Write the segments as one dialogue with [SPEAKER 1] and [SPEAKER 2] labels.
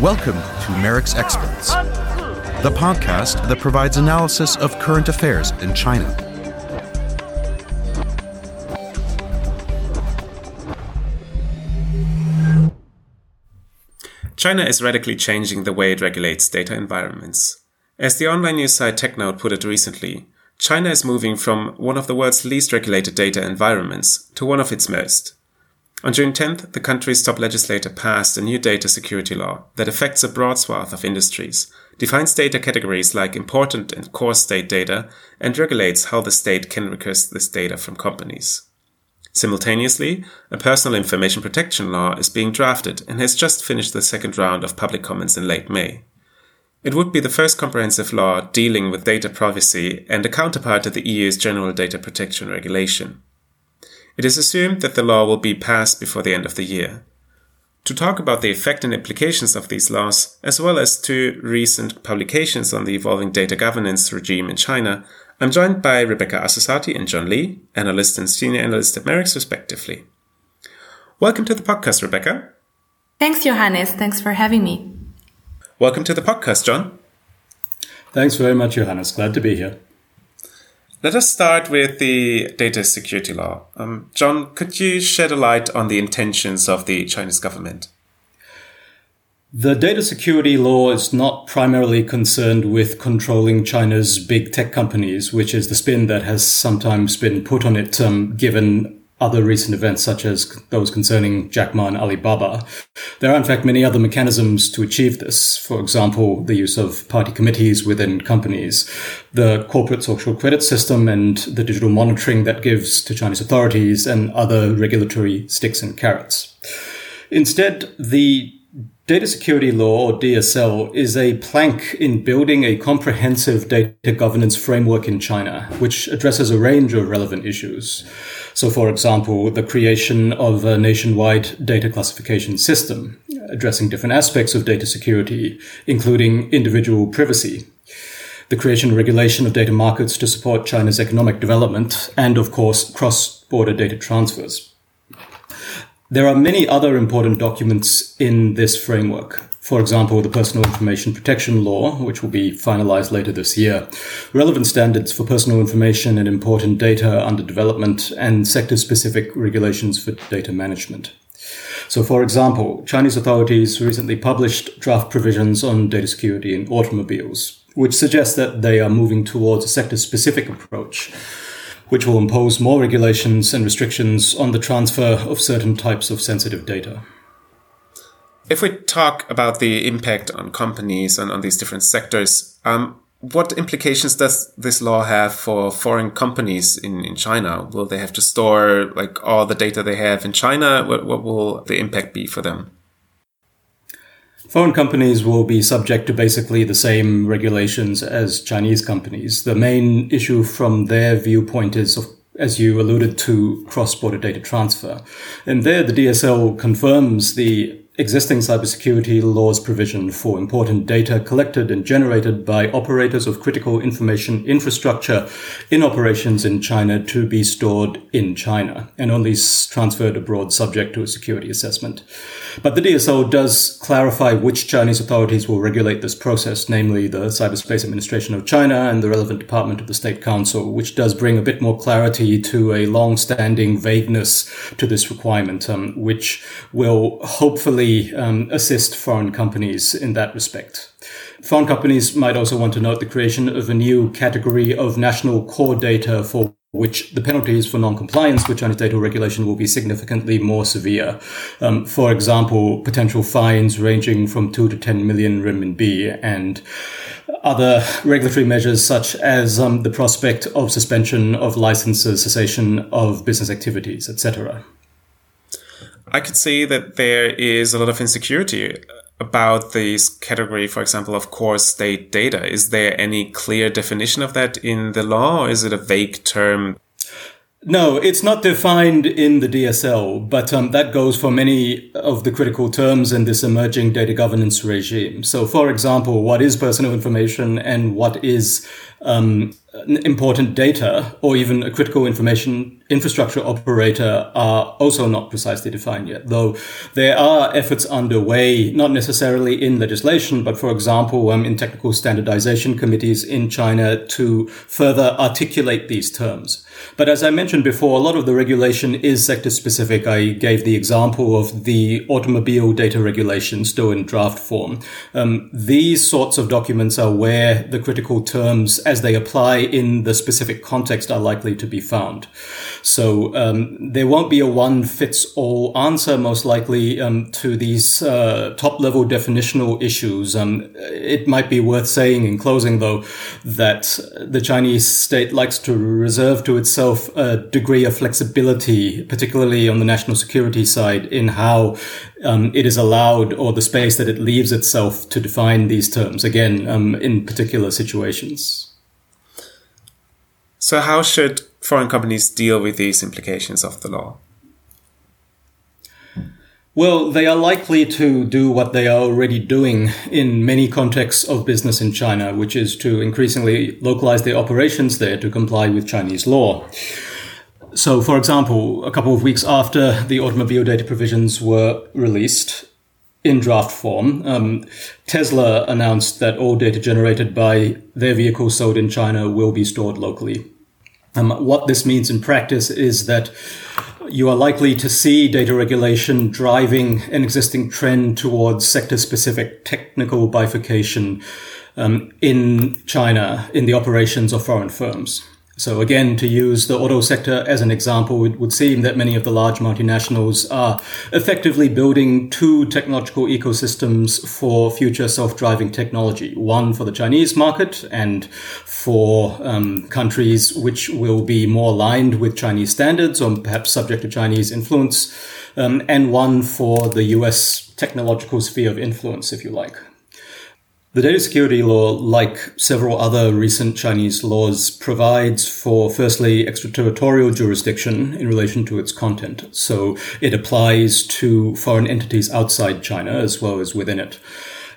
[SPEAKER 1] Welcome to MERICS Experts, the podcast that provides analysis of current affairs in China.
[SPEAKER 2] China is radically changing the way it regulates data environments. As the online news site TechNode put it recently, China is moving from one of the world's least regulated data environments to one of its most. On June 10th, the country's top legislator passed a new data security law that affects a broad swath of industries, defines data categories like important and core state data, and regulates how the state can request this data from companies. Simultaneously, a personal information protection law is being drafted and has just finished the second round of public comments in late May. It would be the first comprehensive law dealing with data privacy and a counterpart to the EU's General Data Protection Regulation. It is assumed that the law will be passed before the end of the year. To talk about the effect and implications of these laws, as well as two recent publications on the evolving data governance regime in China, I'm joined by Rebecca Arcesati and John Lee, analyst and senior analyst at MERICS, respectively. Welcome to the podcast, Rebecca.
[SPEAKER 3] Thanks, Johannes. Thanks for having me.
[SPEAKER 2] Welcome to the podcast, John.
[SPEAKER 4] Thanks very much, Johannes. Glad to be here.
[SPEAKER 2] Let us start with the data security law. Um, John, could you shed a light on the intentions of the Chinese government?
[SPEAKER 4] The data security law is not primarily concerned with controlling China's big tech companies, which is the spin that has sometimes been put on it, um, given other recent events such as those concerning Jack Ma and Alibaba. There are in fact many other mechanisms to achieve this. For example, the use of party committees within companies, the corporate social credit system and the digital monitoring that gives to Chinese authorities and other regulatory sticks and carrots. Instead, the Data Security Law, or DSL, is a plank in building a comprehensive data governance framework in China, which addresses a range of relevant issues. So, for example, the creation of a nationwide data classification system, addressing different aspects of data security, including individual privacy, the creation and regulation of data markets to support China's economic development, and of course, cross-border data transfers. There are many other important documents in this framework. For example, the Personal Information Protection Law, which will be finalized later this year, relevant standards for personal information and important data under development, and sector specific regulations for data management. So, for example, Chinese authorities recently published draft provisions on data security in automobiles, which suggests that they are moving towards a sector specific approach which will impose more regulations and restrictions on the transfer of certain types of sensitive data.
[SPEAKER 2] If we talk about the impact on companies and on these different sectors, um, what implications does this law have for foreign companies in, in China? Will they have to store like all the data they have in China? What, what will the impact be for them?
[SPEAKER 4] Foreign companies will be subject to basically the same regulations as Chinese companies. The main issue from their viewpoint is, as you alluded to, cross-border data transfer. And there, the DSL confirms the existing cybersecurity laws provision for important data collected and generated by operators of critical information infrastructure in operations in China to be stored in China and only transferred abroad subject to a security assessment. But the DSL does clarify which Chinese authorities will regulate this process, namely the Cyberspace Administration of China and the relevant department of the State Council, which does bring a bit more clarity to a long-standing vagueness to this requirement, um, which will hopefully um, assist foreign companies in that respect. Foreign companies might also want to note the creation of a new category of national core data for which the penalties for non-compliance with Chinese data regulation will be significantly more severe. Um, for example, potential fines ranging from 2 to 10 million renminbi and other regulatory measures such as um, the prospect of suspension of licenses, cessation of business activities, etc.
[SPEAKER 2] I could see that there is a lot of insecurity about this category, for example, of core state data. Is there any clear definition of that in the law, or is it a vague term?
[SPEAKER 4] No, it's not defined in the DSL, but um, that goes for many of the critical terms in this emerging data governance regime. So, for example, what is personal information and what is um, important data or even a critical information infrastructure operator are also not precisely defined yet, though there are efforts underway, not necessarily in legislation, but for example, um, in technical standardization committees in China to further articulate these terms. But as I mentioned before, a lot of the regulation is sector specific. I gave the example of the automobile data regulation still in draft form. Um, these sorts of documents are where the critical terms as they apply in the specific context are likely to be found. So um, there won't be a one fits all answer, most likely, um, to these uh, top level definitional issues. Um, it might be worth saying in closing, though, that the Chinese state likes to reserve to itself a degree of flexibility, particularly on the national security side, in how um, it is allowed or the space that it leaves itself to define these terms, again, um, in particular situations.
[SPEAKER 2] So, how should foreign companies deal with these implications of the law?
[SPEAKER 4] Well, they are likely to do what they are already doing in many contexts of business in China, which is to increasingly localize their operations there to comply with Chinese law. So, for example, a couple of weeks after the automobile data provisions were released in draft form, um, Tesla announced that all data generated by their vehicles sold in China will be stored locally. Um, what this means in practice is that you are likely to see data regulation driving an existing trend towards sector specific technical bifurcation um, in China in the operations of foreign firms. So again, to use the auto sector as an example, it would seem that many of the large multinationals are effectively building two technological ecosystems for future self-driving technology. One for the Chinese market and for um, countries which will be more aligned with Chinese standards or perhaps subject to Chinese influence, um, and one for the US technological sphere of influence, if you like. The data security law, like several other recent Chinese laws, provides for firstly extraterritorial jurisdiction in relation to its content. So it applies to foreign entities outside China as well as within it.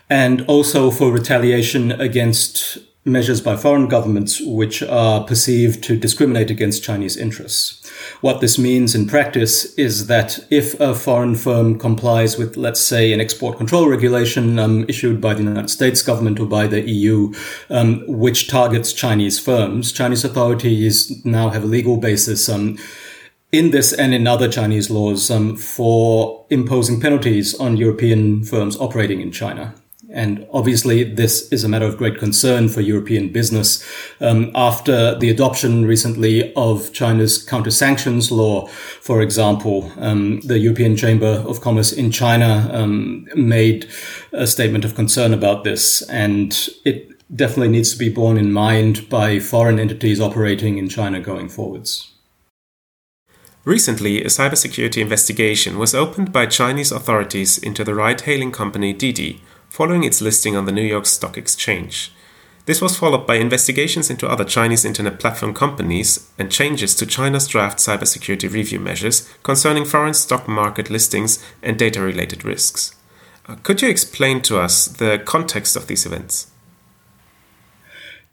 [SPEAKER 4] And also for retaliation against measures by foreign governments which are perceived to discriminate against Chinese interests. What this means in practice is that if a foreign firm complies with, let's say, an export control regulation um, issued by the United States government or by the EU, um, which targets Chinese firms, Chinese authorities now have a legal basis um, in this and in other Chinese laws um, for imposing penalties on European firms operating in China. And obviously, this is a matter of great concern for European business. Um, after the adoption recently of China's counter sanctions law, for example, um, the European Chamber of Commerce in China um, made a statement of concern about this. And it definitely needs to be borne in mind by foreign entities operating in China going forwards.
[SPEAKER 2] Recently, a cybersecurity investigation was opened by Chinese authorities into the ride hailing company Didi following its listing on the New York Stock Exchange. This was followed by investigations into other Chinese internet platform companies and changes to China's draft cybersecurity review measures concerning foreign stock market listings and data related risks. Uh, could you explain to us the context of these events?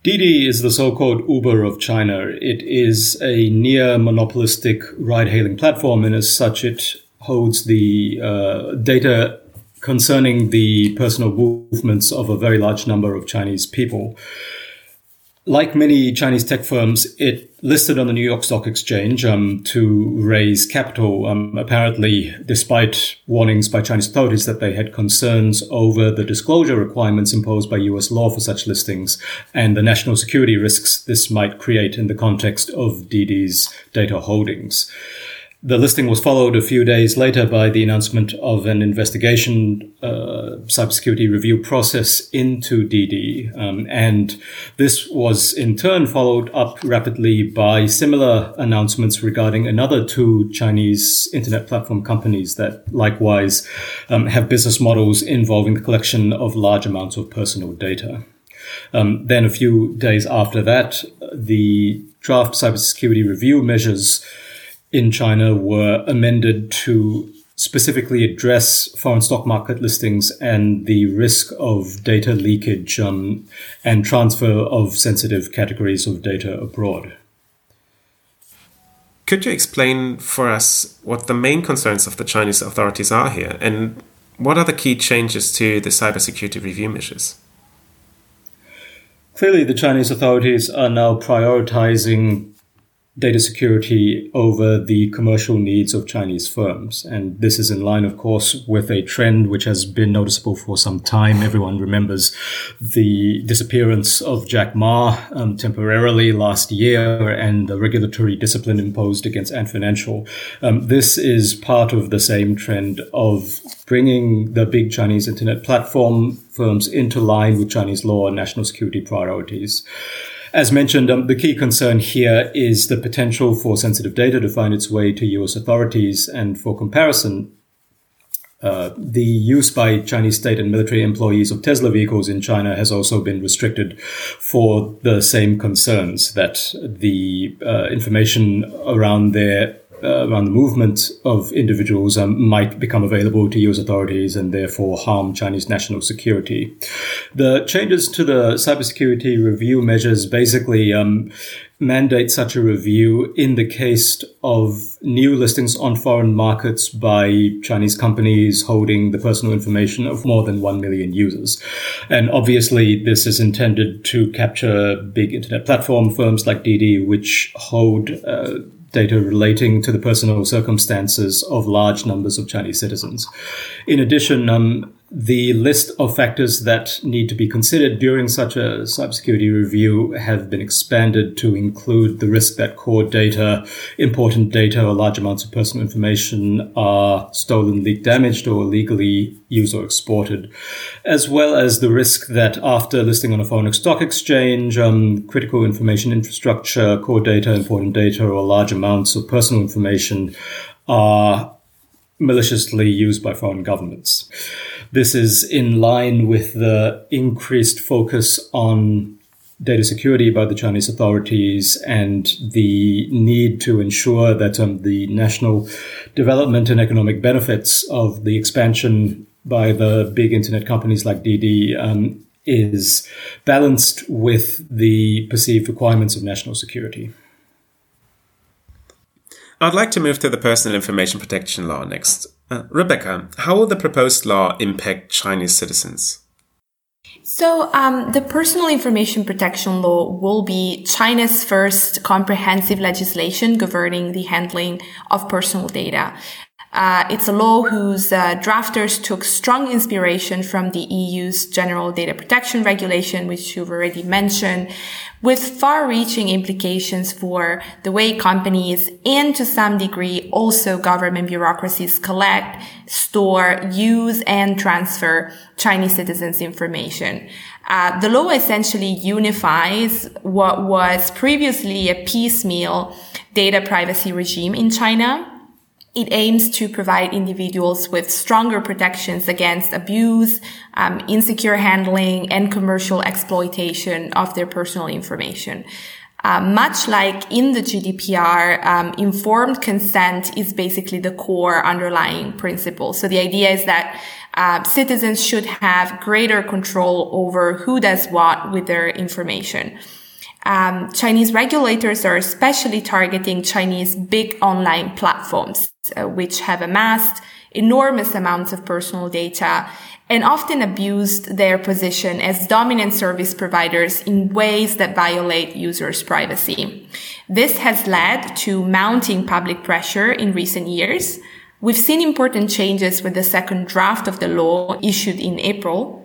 [SPEAKER 4] Didi is the so-called Uber of China. It is a near monopolistic ride-hailing platform, and as such, it holds the uh, data concerning the personal movements of a very large number of Chinese people. Like many Chinese tech firms, it listed on the New York Stock Exchange um, to raise capital. Um, apparently, despite warnings by Chinese authorities that they had concerns over the disclosure requirements imposed by U.S. law for such listings and the national security risks this might create in the context of Didi's data holdings. The listing was followed a few days later by the announcement of an investigation uh, cybersecurity review process into Didi. Um, and this was in turn followed up rapidly by similar announcements regarding another two Chinese internet platform companies that likewise um, have business models involving the collection of large amounts of personal data. Um, then a few days after that, the draft cybersecurity review measures in China were amended to specifically address foreign stock market listings and the risk of data leakage um, and transfer of sensitive categories of data abroad.
[SPEAKER 2] Could you explain for us what the main concerns of the Chinese authorities are here and what are the key changes to the cybersecurity review measures?
[SPEAKER 4] Clearly, the Chinese authorities are now prioritizing data security over the commercial needs of Chinese firms. And this is in line, of course, with a trend which has been noticeable for some time. Everyone remembers the disappearance of Jack Ma um, temporarily last year and the regulatory discipline imposed against Ant Financial. Um, this is part of the same trend of bringing the big Chinese internet platform firms into line with Chinese law and national security priorities. As mentioned, um, the key concern here is the potential for sensitive data to find its way to US authorities. And for comparison, uh, the use by Chinese state and military employees of Tesla vehicles in China has also been restricted for the same concerns that the uh, information around their uh, around the movement of individuals um, might become available to US authorities and therefore harm Chinese national security. The changes to the cybersecurity review measures basically um, mandate such a review in the case of new listings on foreign markets by Chinese companies holding the personal information of more than 1 million users. And obviously, this is intended to capture big internet platform firms like Didi, which hold uh, data relating to the personal circumstances of large numbers of Chinese citizens. In addition, um, the list of factors that need to be considered during such a cybersecurity review have been expanded to include the risk that core data, important data, or large amounts of personal information are stolen, leaked, damaged, or illegally used or exported, as well as the risk that after listing on a foreign stock exchange, um, critical information infrastructure, core data, important data, or large amounts of personal information are maliciously used by foreign governments. This is in line with the increased focus on data security by the Chinese authorities and the need to ensure that um, the national development and economic benefits of the expansion by the big internet companies like Didi um, is balanced with the perceived requirements of national security.
[SPEAKER 2] I'd like to move to the personal information protection law next. Uh, Rebecca, how will the proposed law impact Chinese citizens?
[SPEAKER 3] So, um, the personal information protection law will be China's first comprehensive legislation governing the handling of personal data. Uh, it's a law whose uh, drafters took strong inspiration from the EU's General Data Protection Regulation, which you've already mentioned, with far-reaching implications for the way companies and to some degree also government bureaucracies collect, store, use, and transfer Chinese citizens' information. Uh, the law essentially unifies what was previously a piecemeal data privacy regime in China it aims to provide individuals with stronger protections against abuse, um, insecure handling, and commercial exploitation of their personal information. Uh, much like in the GDPR, um, informed consent is basically the core underlying principle. So the idea is that uh, citizens should have greater control over who does what with their information um, Chinese regulators are especially targeting Chinese big online platforms, uh, which have amassed enormous amounts of personal data and often abused their position as dominant service providers in ways that violate users' privacy. This has led to mounting public pressure in recent years. We've seen important changes with the second draft of the law issued in April,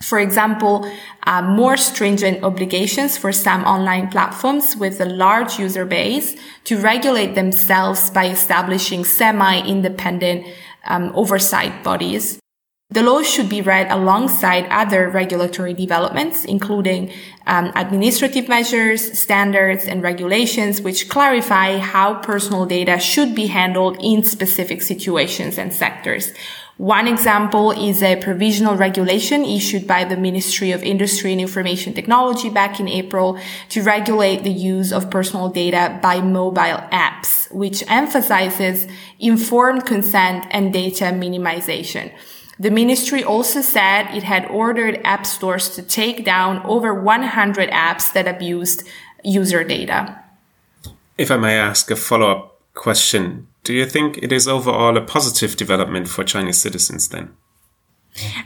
[SPEAKER 3] for example, uh, more stringent obligations for some online platforms with a large user base to regulate themselves by establishing semi-independent um, oversight bodies. The law should be read alongside other regulatory developments, including um, administrative measures, standards, and regulations, which clarify how personal data should be handled in specific situations and sectors. One example is a provisional regulation issued by the Ministry of Industry and Information Technology back in April to regulate the use of personal data by mobile apps, which emphasizes informed consent and data minimization. The ministry also said it had ordered app stores to take down over 100 apps that abused user data.
[SPEAKER 2] If I may ask a follow up question. Do you think it is overall a positive development for Chinese citizens then?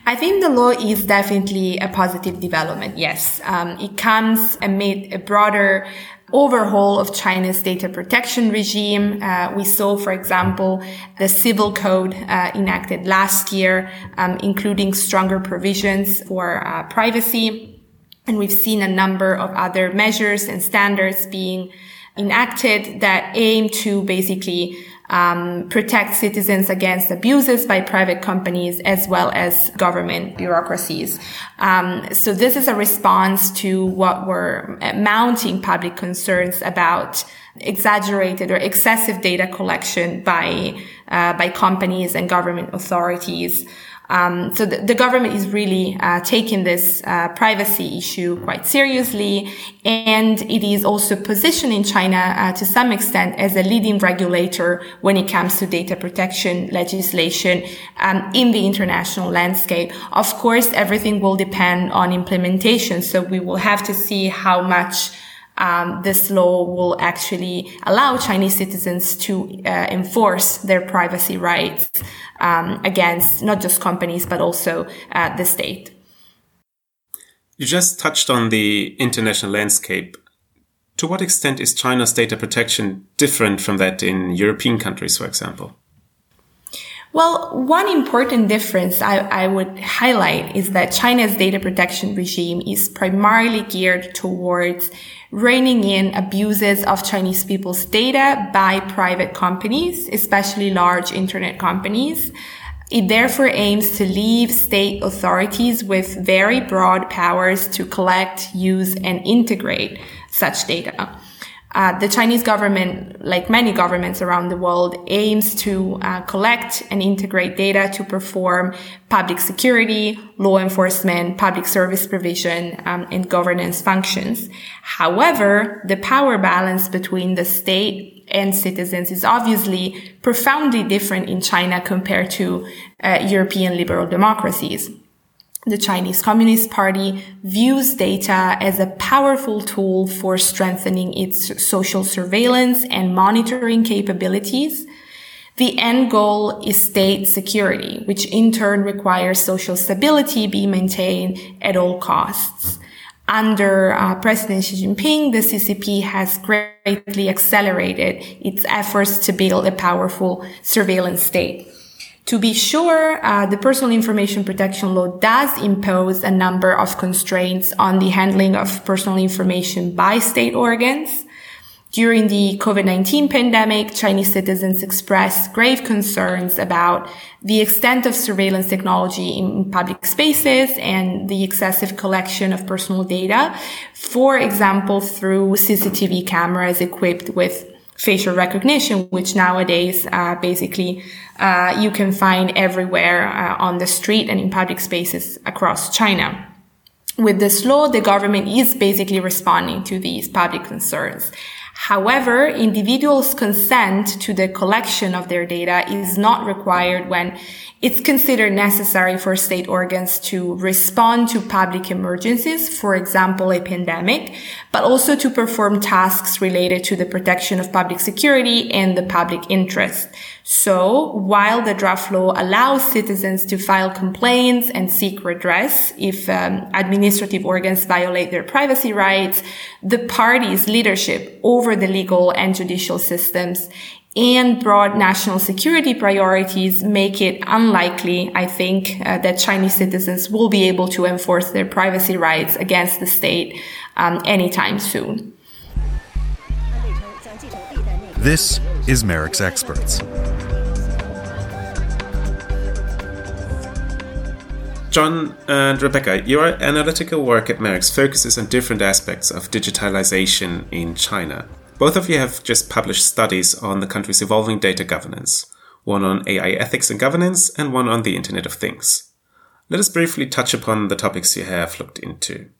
[SPEAKER 3] I think the law is definitely a positive development. Yes, um, it comes amid a broader overhaul of China's data protection regime. Uh, we saw, for example, the civil code uh, enacted last year, um, including stronger provisions for uh, privacy. And we've seen a number of other measures and standards being enacted that aim to basically um, protect citizens against abuses by private companies as well as government bureaucracies. Um, so this is a response to what were mounting public concerns about exaggerated or excessive data collection by uh, by companies and government authorities. Um, so the, the, government is really uh, taking this uh, privacy issue quite seriously, and it is also positioning China uh, to some extent as a leading regulator when it comes to data protection legislation um, in the international landscape. Of course, everything will depend on implementation, so we will have to see how much um, this law will actually allow Chinese citizens to uh, enforce their privacy rights um, against not just companies but also uh, the state.
[SPEAKER 2] You just touched on the international landscape. To what extent is China's data protection different from that in European countries, for example?
[SPEAKER 3] Well, one important difference I, I, would highlight is that China's data protection regime is primarily geared towards reining in abuses of Chinese people's data by private companies, especially large internet companies. It therefore aims to leave state authorities with very broad powers to collect, use, and integrate such data. Uh, the Chinese government, like many governments around the world, aims to uh, collect and integrate data to perform public security, law enforcement, public service provision, um, and governance functions. However, the power balance between the state and citizens is obviously profoundly different in China compared to uh, European liberal democracies. The Chinese Communist Party views data as a powerful tool for strengthening its social surveillance and monitoring capabilities. The end goal is state security, which in turn requires social stability be maintained at all costs. Under uh, President Xi Jinping, the CCP has greatly accelerated its efforts to build a powerful surveillance state. To be sure, uh, the personal information protection law does impose a number of constraints on the handling of personal information by state organs. During the COVID-19 pandemic, Chinese citizens expressed grave concerns about the extent of surveillance technology in public spaces and the excessive collection of personal data. For example, through CCTV cameras equipped with facial recognition, which nowadays uh, basically uh, you can find everywhere uh, on the street and in public spaces across China. With this law, the government is basically responding to these public concerns. However, individuals' consent to the collection of their data is not required when it's considered necessary for state organs to respond to public emergencies, for example, a pandemic, but also to perform tasks related to the protection of public security and the public interest. So while the draft law allows citizens to file complaints and seek redress if um, administrative organs violate their privacy rights, the party's leadership over the legal and judicial systems and broad national security priorities make it unlikely, I think, uh, that Chinese citizens will be able to enforce their privacy rights against the state um, anytime soon.
[SPEAKER 1] This is MERICS Experts.
[SPEAKER 2] John and Rebecca, your analytical work at MERICS focuses on different aspects of digitalization in China. Both of you have just published studies on the country's evolving data governance, one on AI ethics and governance, and one on the Internet of Things. Let us briefly touch upon the topics you have looked into.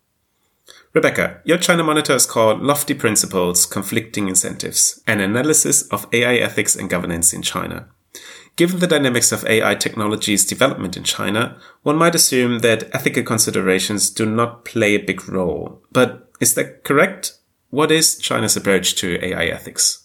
[SPEAKER 2] Rebecca, your China monitor is called Lofty Principles, Conflicting Incentives, an analysis of AI ethics and governance in China. Given the dynamics of AI technology's development in China, one might assume that ethical considerations do not play a big role. But is that correct? What is China's approach to AI ethics?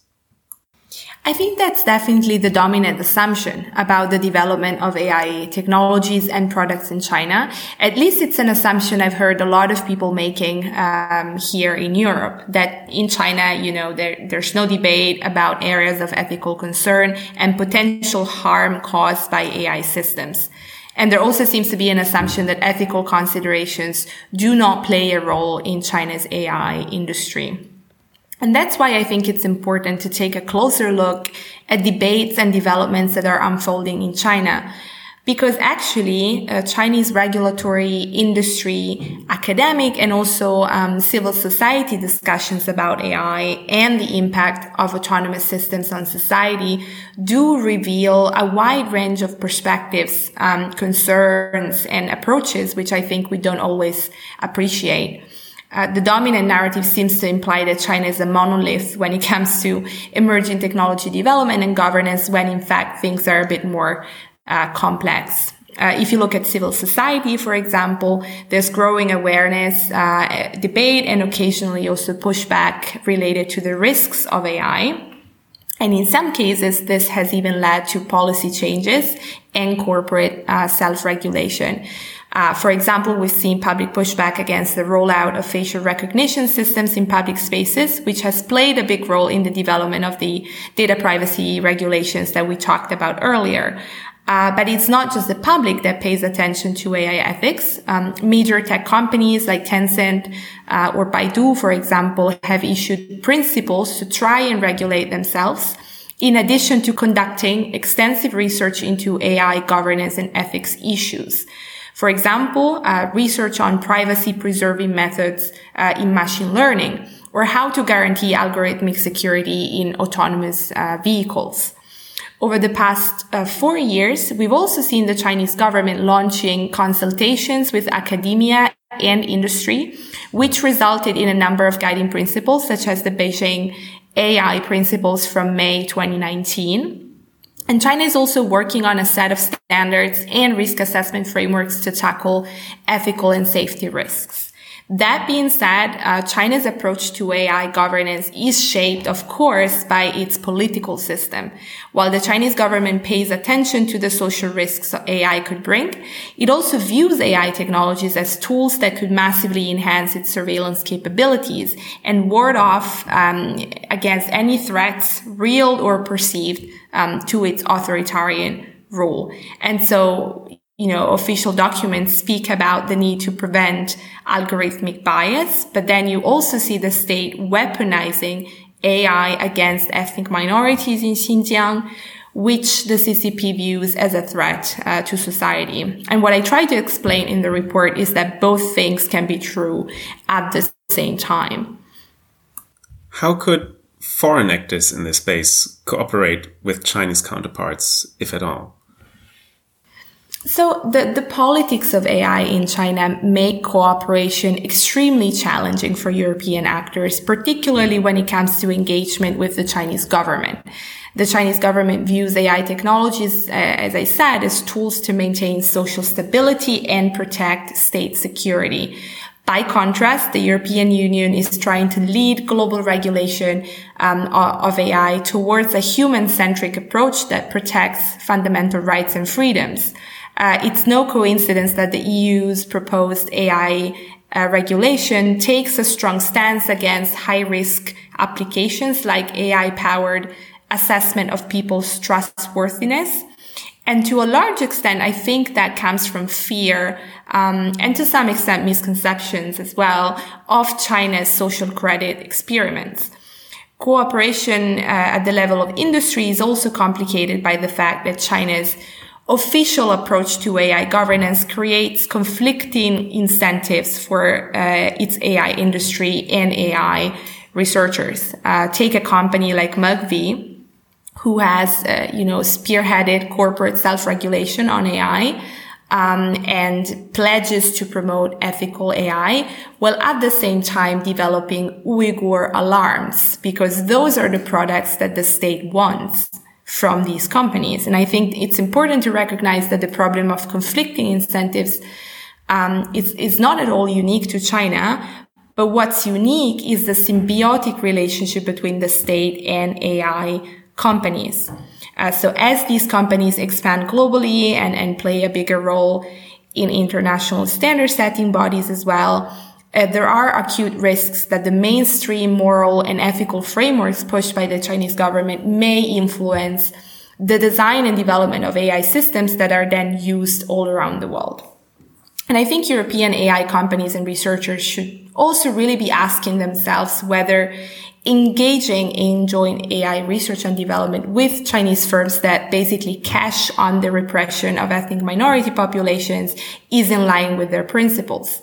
[SPEAKER 3] I think that's definitely the dominant assumption about the development of AI technologies and products in China. At least it's an assumption I've heard a lot of people making um, here in Europe that in China, you know, there, there's no debate about areas of ethical concern and potential harm caused by AI systems. And there also seems to be an assumption that ethical considerations do not play a role in China's AI industry. And that's why I think it's important to take a closer look at debates and developments that are unfolding in China. Because actually, uh, Chinese regulatory industry, academic, and also um, civil society discussions about AI and the impact of autonomous systems on society do reveal a wide range of perspectives, um, concerns, and approaches, which I think we don't always appreciate. Uh, the dominant narrative seems to imply that China is a monolith when it comes to emerging technology development and governance, when in fact things are a bit more uh, complex. Uh, if you look at civil society, for example, there's growing awareness, uh, debate, and occasionally also pushback related to the risks of AI. And in some cases, this has even led to policy changes and corporate uh, self-regulation. Uh, for example, we've seen public pushback against the rollout of facial recognition systems in public spaces, which has played a big role in the development of the data privacy regulations that we talked about earlier. Uh, but it's not just the public that pays attention to AI ethics. Um, major tech companies like Tencent uh, or Baidu, for example, have issued principles to try and regulate themselves. In addition to conducting extensive research into AI governance and ethics issues. For example, uh, research on privacy preserving methods uh, in machine learning or how to guarantee algorithmic security in autonomous uh, vehicles. Over the past uh, four years, we've also seen the Chinese government launching consultations with academia and industry, which resulted in a number of guiding principles, such as the Beijing AI principles from May 2019. And China is also working on a set of standards and risk assessment frameworks to tackle ethical and safety risks. That being said, uh, China's approach to AI governance is shaped, of course, by its political system. While the Chinese government pays attention to the social risks AI could bring, it also views AI technologies as tools that could massively enhance its surveillance capabilities and ward off um, against any threats, real or perceived, um, to its authoritarian rule. And so you know, official documents speak about the need to prevent algorithmic bias, but then you also see the state weaponizing AI against ethnic minorities in Xinjiang, which the CCP views as a threat uh, to society. And what I try to explain in the report is that both things can be true at the same time.
[SPEAKER 2] How could foreign actors in this space cooperate with Chinese counterparts, if at all?
[SPEAKER 3] So the, the politics of AI in China make cooperation extremely challenging for European actors, particularly when it comes to engagement with the Chinese government. The Chinese government views AI technologies, uh, as I said, as tools to maintain social stability and protect state security. By contrast, the European Union is trying to lead global regulation um, of AI towards a human-centric approach that protects fundamental rights and freedoms. Uh, it's no coincidence that the EU's proposed AI uh, regulation takes a strong stance against high risk applications like AI powered assessment of people's trustworthiness. And to a large extent, I think that comes from fear, um, and to some extent misconceptions as well of China's social credit experiments. Cooperation uh, at the level of industry is also complicated by the fact that China's official approach to AI governance creates conflicting incentives for uh, its AI industry and AI researchers. Uh, take a company like Megvii, who has, uh, you know, spearheaded corporate self-regulation on AI. Um, and pledges to promote ethical AI, while at the same time developing Uyghur alarms, because those are the products that the state wants from these companies. And I think it's important to recognize that the problem of conflicting incentives um, is, is not at all unique to China. But what's unique is the symbiotic relationship between the state and AI companies. Uh, so as these companies expand globally and, and play a bigger role in international standard setting bodies as well, uh, there are acute risks that the mainstream moral and ethical frameworks pushed by the Chinese government may influence the design and development of AI systems that are then used all around the world. And I think European AI companies and researchers should also really be asking themselves whether engaging in joint AI research and development with Chinese firms that basically cash on the repression of ethnic minority populations is in line with their principles.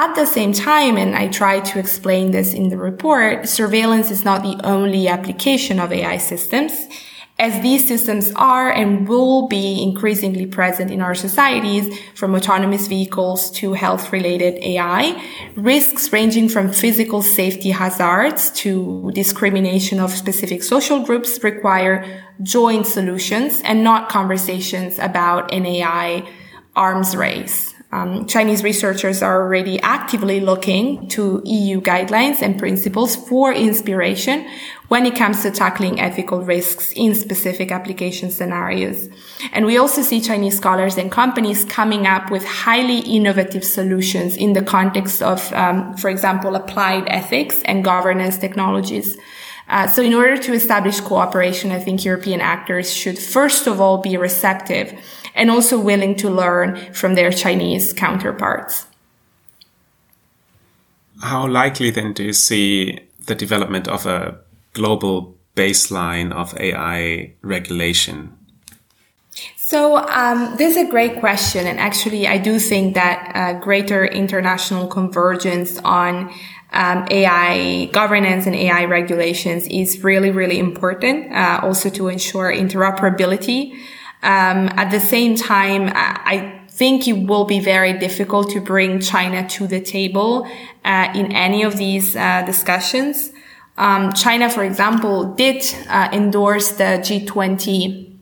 [SPEAKER 3] At the same time, and I try to explain this in the report, surveillance is not the only application of AI systems as these systems are and will be increasingly present in our societies, from autonomous vehicles to health related AI, risks ranging from physical safety hazards to discrimination of specific social groups require joint solutions and not conversations about an AI arms race. Um, Chinese researchers are already actively looking to EU guidelines and principles for inspiration when it comes to tackling ethical risks in specific application scenarios. And we also see Chinese scholars and companies coming up with highly innovative solutions in the context of, um, for example, applied ethics and governance technologies. Uh, so in order to establish cooperation, I think European actors should first of all be receptive and also willing to learn from their Chinese counterparts.
[SPEAKER 2] How likely then do you see the development of a global baseline of AI regulation?
[SPEAKER 3] So um, this is a great question, and actually, I do think that uh, greater international convergence on um, AI governance and AI regulations is really, really important. Uh, also to ensure interoperability um, at the same time, I think it will be very difficult to bring China to the table uh, in any of these uh, discussions. Um, China, for example, did uh, endorse the G20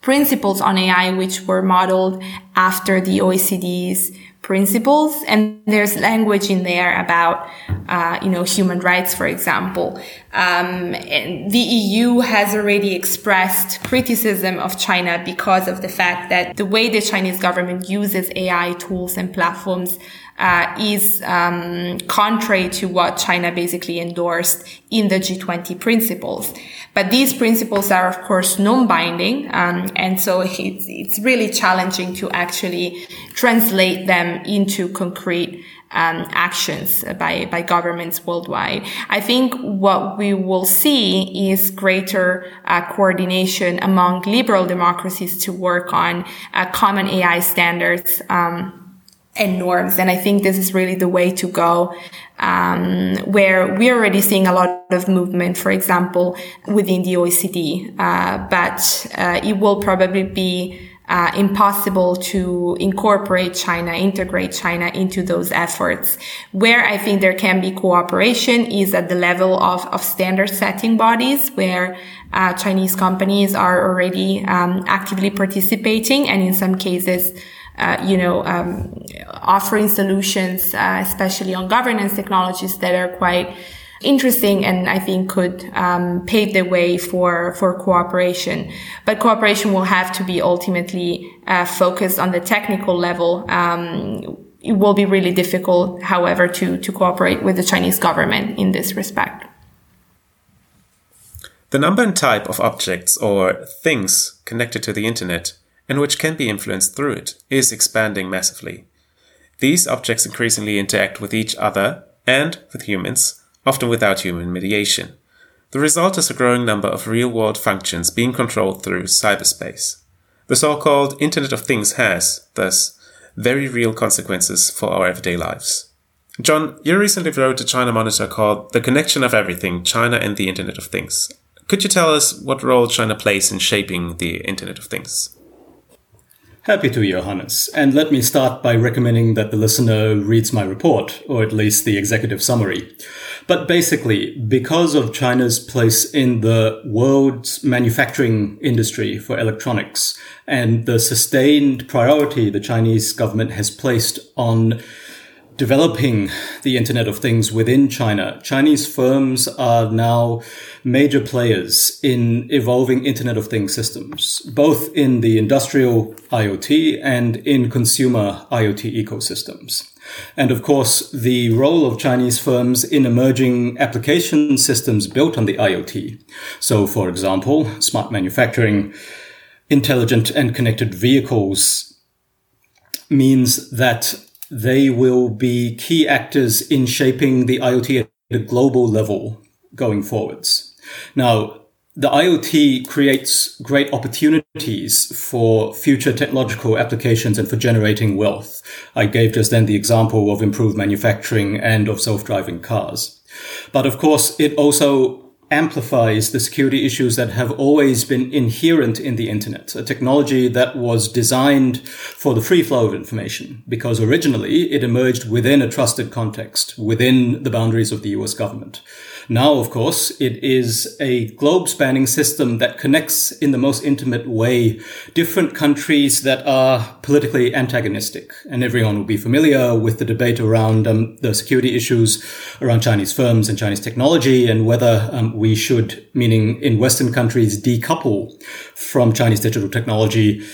[SPEAKER 3] principles on AI, which were modeled after the OECD's principles. And there's language in there about, uh, you know, human rights, for example. Um, the EU has already expressed criticism of China because of the fact that the way the Chinese government uses AI tools and platforms uh, is um, contrary to what China basically endorsed in the G20 principles. But these principles are, of course, non-binding, um, and so it's, it's really challenging to actually translate them into concrete um, actions by by governments worldwide. I think what we will see is greater uh, coordination among liberal democracies to work on uh, common AI standards. Um, and norms. And I think this is really the way to go, um, where we're already seeing a lot of movement, for example, within the OECD. Uh, but uh, it will probably be uh, impossible to incorporate China, integrate China into those efforts. Where I think there can be cooperation is at the level of, of standard setting bodies where uh, Chinese companies are already um, actively participating and in some cases uh, you know, um, offering solutions, uh, especially on governance technologies that are quite interesting and I think could um, pave the way for for cooperation. But cooperation will have to be ultimately uh, focused on the technical level. Um, it will be really difficult, however, to to cooperate with the Chinese government in this respect.
[SPEAKER 2] The number and type of objects or things connected to the internet and which can be influenced through it, is expanding massively. These objects increasingly interact with each other and with humans, often without human mediation. The result is a growing number of real world functions being controlled through cyberspace. The so called Internet of Things has, thus, very real consequences for our everyday lives. John, you recently wrote a China Monitor called The Connection of Everything China and the Internet of Things. Could you tell us what role China plays in shaping the Internet of Things?
[SPEAKER 4] Happy to, Johannes. And let me start by recommending that the listener reads my report, or at least the executive summary. But basically, because of China's place in the world's manufacturing industry for electronics and the sustained priority the Chinese government has placed on developing the Internet of Things within China, Chinese firms are now major players in evolving Internet of Things systems, both in the industrial IoT and in consumer IoT ecosystems. And of course, the role of Chinese firms in emerging application systems built on the IoT. So, for example, smart manufacturing, intelligent and connected vehicles means that they will be key actors in shaping the IoT at a global level going forwards. Now, the IoT creates great opportunities for future technological applications and for generating wealth. I gave just then the example of improved manufacturing and of self-driving cars. But of course, it also amplifies the security issues that have always been inherent in the internet, a technology that was designed for the free flow of information, because originally it emerged within a trusted context, within the boundaries of the US government. Now, of course, it is a globe spanning system that connects in the most intimate way different countries that are politically antagonistic. And everyone will be familiar with the debate around um, the security issues around Chinese firms and Chinese technology and whether um, we should, meaning in Western countries, decouple from Chinese digital technology,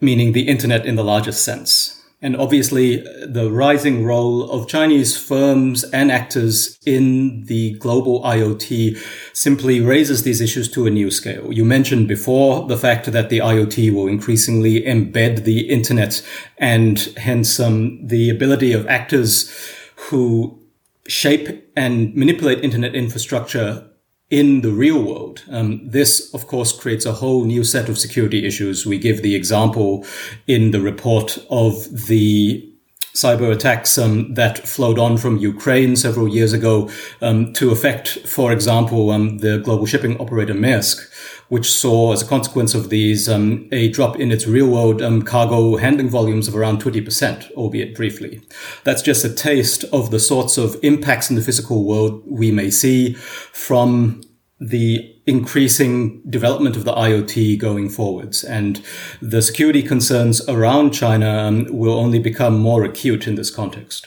[SPEAKER 4] meaning the internet in the largest sense. And obviously, the rising role of Chinese firms and actors in the global IoT simply raises these issues to a new scale. You mentioned before the fact that the IoT will increasingly embed the internet and hence um, the ability of actors who shape and manipulate internet infrastructure in the real world. Um, this, of course, creates a whole new set of security issues. We give the example in the report of the cyber attacks um, that flowed on from Ukraine several years ago um, to affect, for example, um, the global shipping operator Maersk, which saw as a consequence of these um, a drop in its real world um, cargo handling volumes of around 20%, albeit briefly. That's just a taste of the sorts of impacts in the physical world we may see from the increasing development of the IoT going forwards. And the security concerns around China um, will only become more acute in this context.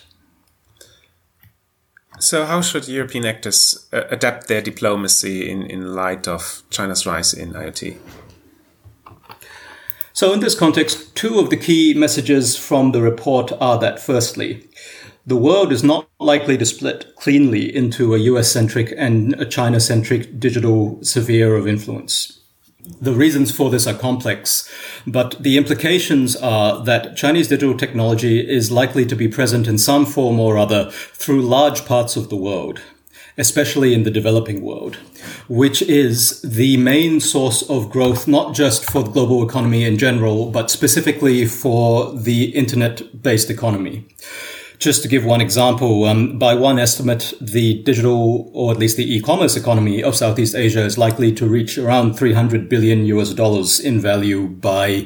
[SPEAKER 2] So, how should European actors uh, adapt their diplomacy in, in light of China's rise in IoT?
[SPEAKER 4] So, in this context, two of the key messages from the report are that firstly, the world is not likely to split cleanly into a US centric and a China centric digital sphere of influence. The reasons for this are complex, but the implications are that Chinese digital technology is likely to be present in some form or other through large parts of the world, especially in the developing world, which is the main source of growth, not just for the global economy in general, but specifically for the internet based economy. Just to give one example, um, by one estimate, the digital or at least the e-commerce economy of Southeast Asia is likely to reach around 300 billion US dollars in value by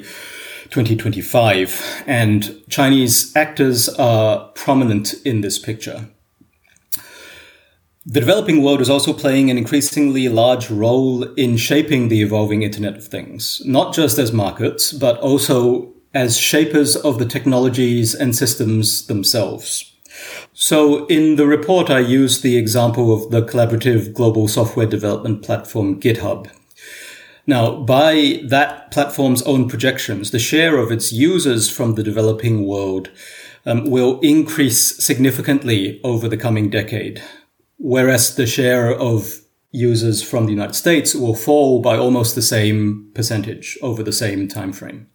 [SPEAKER 4] 2025. And Chinese actors are prominent in this picture. The developing world is also playing an increasingly large role in shaping the evolving Internet of Things, not just as markets, but also as shapers of the technologies and systems themselves. So in the report, I used the example of the collaborative global software development platform GitHub. Now, by that platform's own projections, the share of its users from the developing world um, will increase significantly over the coming decade, whereas the share of users from the United States will fall by almost the same percentage over the same time frame.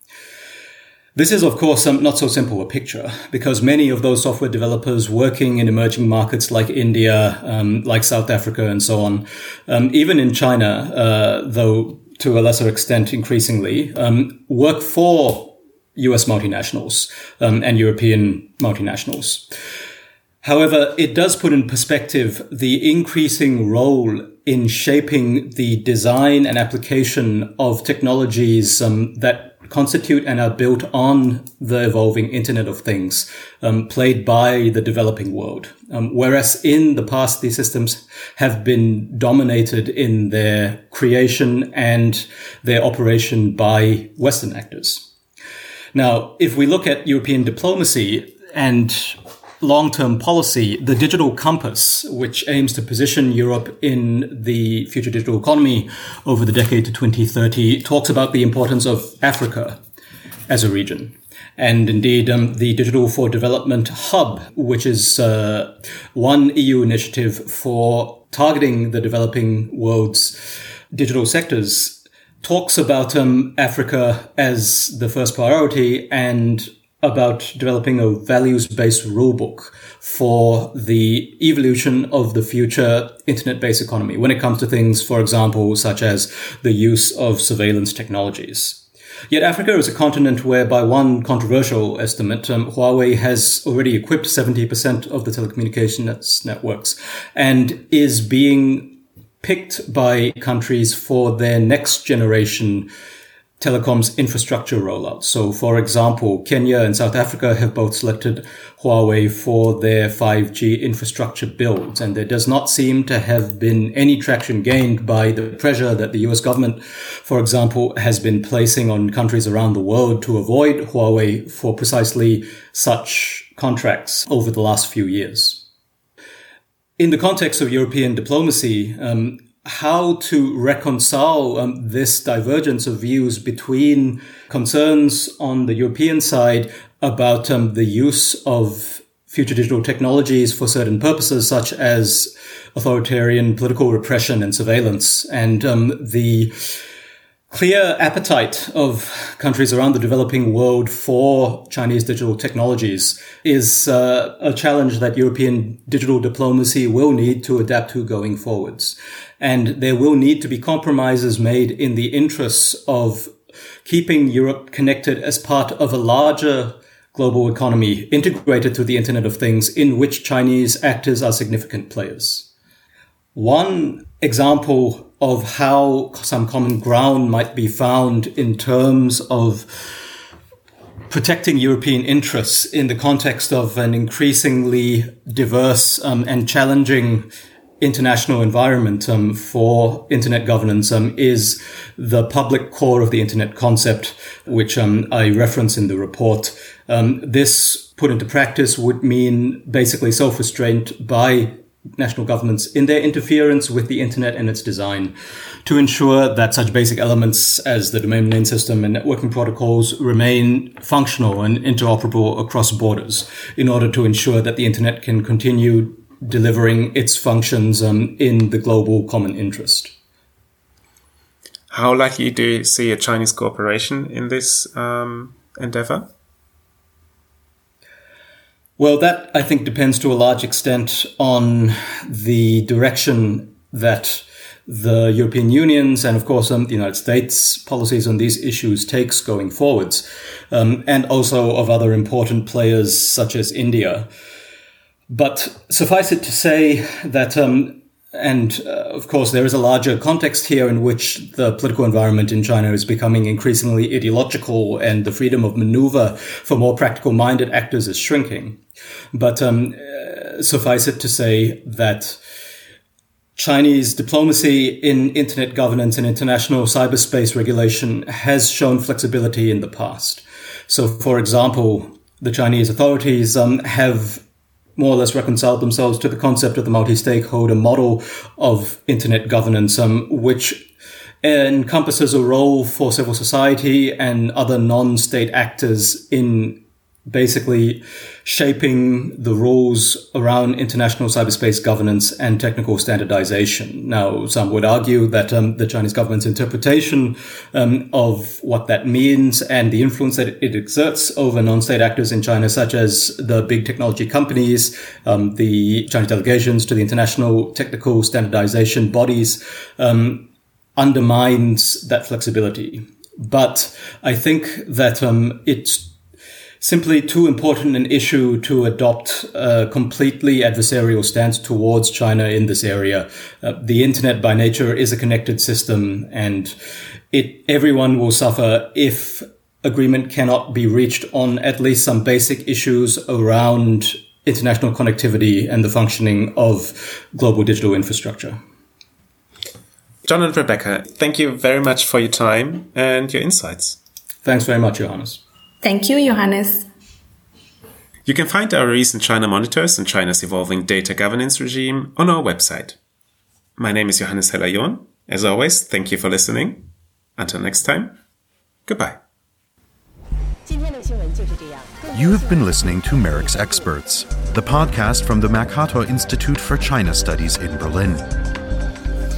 [SPEAKER 4] This is, of course, not so simple a picture because many of those software developers working in emerging markets like India, um, like South Africa, and so on, um, even in China, uh, though to a lesser extent increasingly, um, work for US multinationals um, and European multinationals. However, it does put in perspective the increasing role in shaping the design and application of technologies um, that constitute and are built on the evolving Internet of Things, um, played by the developing world. Um, whereas in the past, these systems have been dominated in their creation and their operation by Western actors. Now, if we look at European diplomacy and long term policy, the Digital Compass, which aims to position Europe in the future digital economy over the decade to 2030, talks about the importance of Africa as a region. And indeed, um, the Digital for Development Hub, which is uh, one EU initiative for targeting the developing world's digital sectors, talks about um, Africa as the first priority and about developing a values-based rulebook for the evolution of the future internet-based economy when it comes to things, for example, such as the use of surveillance technologies. Yet Africa is a continent where, by one controversial estimate, um, Huawei has already equipped 70% of the telecommunications networks and is being picked by countries for their next generation telecoms infrastructure rollout. So, for example, Kenya and South Africa have both selected Huawei for their 5G infrastructure builds. And there does not seem to have been any traction gained by the pressure that the US government, for example, has been placing on countries around the world to avoid Huawei for precisely such contracts over the last few years. In the context of European diplomacy, um, how to reconcile um, this divergence of views between concerns on the European side about um, the use of future digital technologies for certain purposes, such as authoritarian political repression and surveillance, and um, the clear appetite of countries around the developing world for Chinese digital technologies is uh, a challenge that European digital diplomacy will need to adapt to going forwards. And there will need to be compromises made in the interests of keeping Europe connected as part of a larger global economy integrated through the Internet of Things in which Chinese actors are significant players. One example of how some common ground might be found in terms of protecting European interests in the context of an increasingly diverse um, and challenging international environment um, for internet governance um, is the public core of the internet concept, which um, I reference in the report. Um, this put into practice would mean basically self-restraint by national governments in their interference with the internet and its design to ensure that such basic elements as the domain name system and networking protocols remain functional and interoperable across borders in order to ensure that the internet can continue delivering its functions um, in the global common interest.
[SPEAKER 2] How likely do you see a Chinese cooperation in this um, endeavor?
[SPEAKER 4] Well, that I think depends to a large extent on the direction that the European Union's and, of course, um, the United States policies on these issues takes going forwards, um, and also of other important players such as India. But suffice it to say that, um, and uh, of course, there is a larger context here in which the political environment in China is becoming increasingly ideological and the freedom of maneuver for more practical minded actors is shrinking. But um, uh, suffice it to say that Chinese diplomacy in internet governance and international cyberspace regulation has shown flexibility in the past. So, for example, the Chinese authorities um, have more or less reconciled themselves to the concept of the multi-stakeholder model of internet governance, um, which encompasses a role for civil society and other non-state actors in basically shaping the rules around international cyberspace governance and technical standardization. Now, some would argue that um, the Chinese government's interpretation um, of what that means and the influence that it exerts over non-state actors in China, such as the big technology companies, um, the Chinese delegations to the international technical standardization bodies, um, undermines that flexibility. But I think that um, it's simply too important an issue to adopt a completely adversarial stance towards China in this area. Uh, the internet by nature is a connected system and it, everyone will suffer if agreement cannot be reached on at least some basic issues around international connectivity and the functioning of global digital infrastructure.
[SPEAKER 2] John and Rebecca, thank you very much for your time and your insights.
[SPEAKER 4] Thanks very much, Johannes.
[SPEAKER 3] Thank you, Johannes.
[SPEAKER 2] You can find our recent China monitors and China's evolving data governance regime on our website. My name is Johannes Heller-John. As always, thank you for listening. Until next time, goodbye.
[SPEAKER 1] You have been listening to MERICS Experts, the podcast from the Mercator Institute for China Studies in Berlin.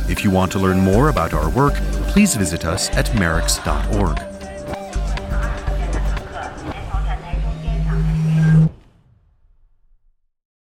[SPEAKER 1] If you want to learn more about our work, please visit us at merics.org.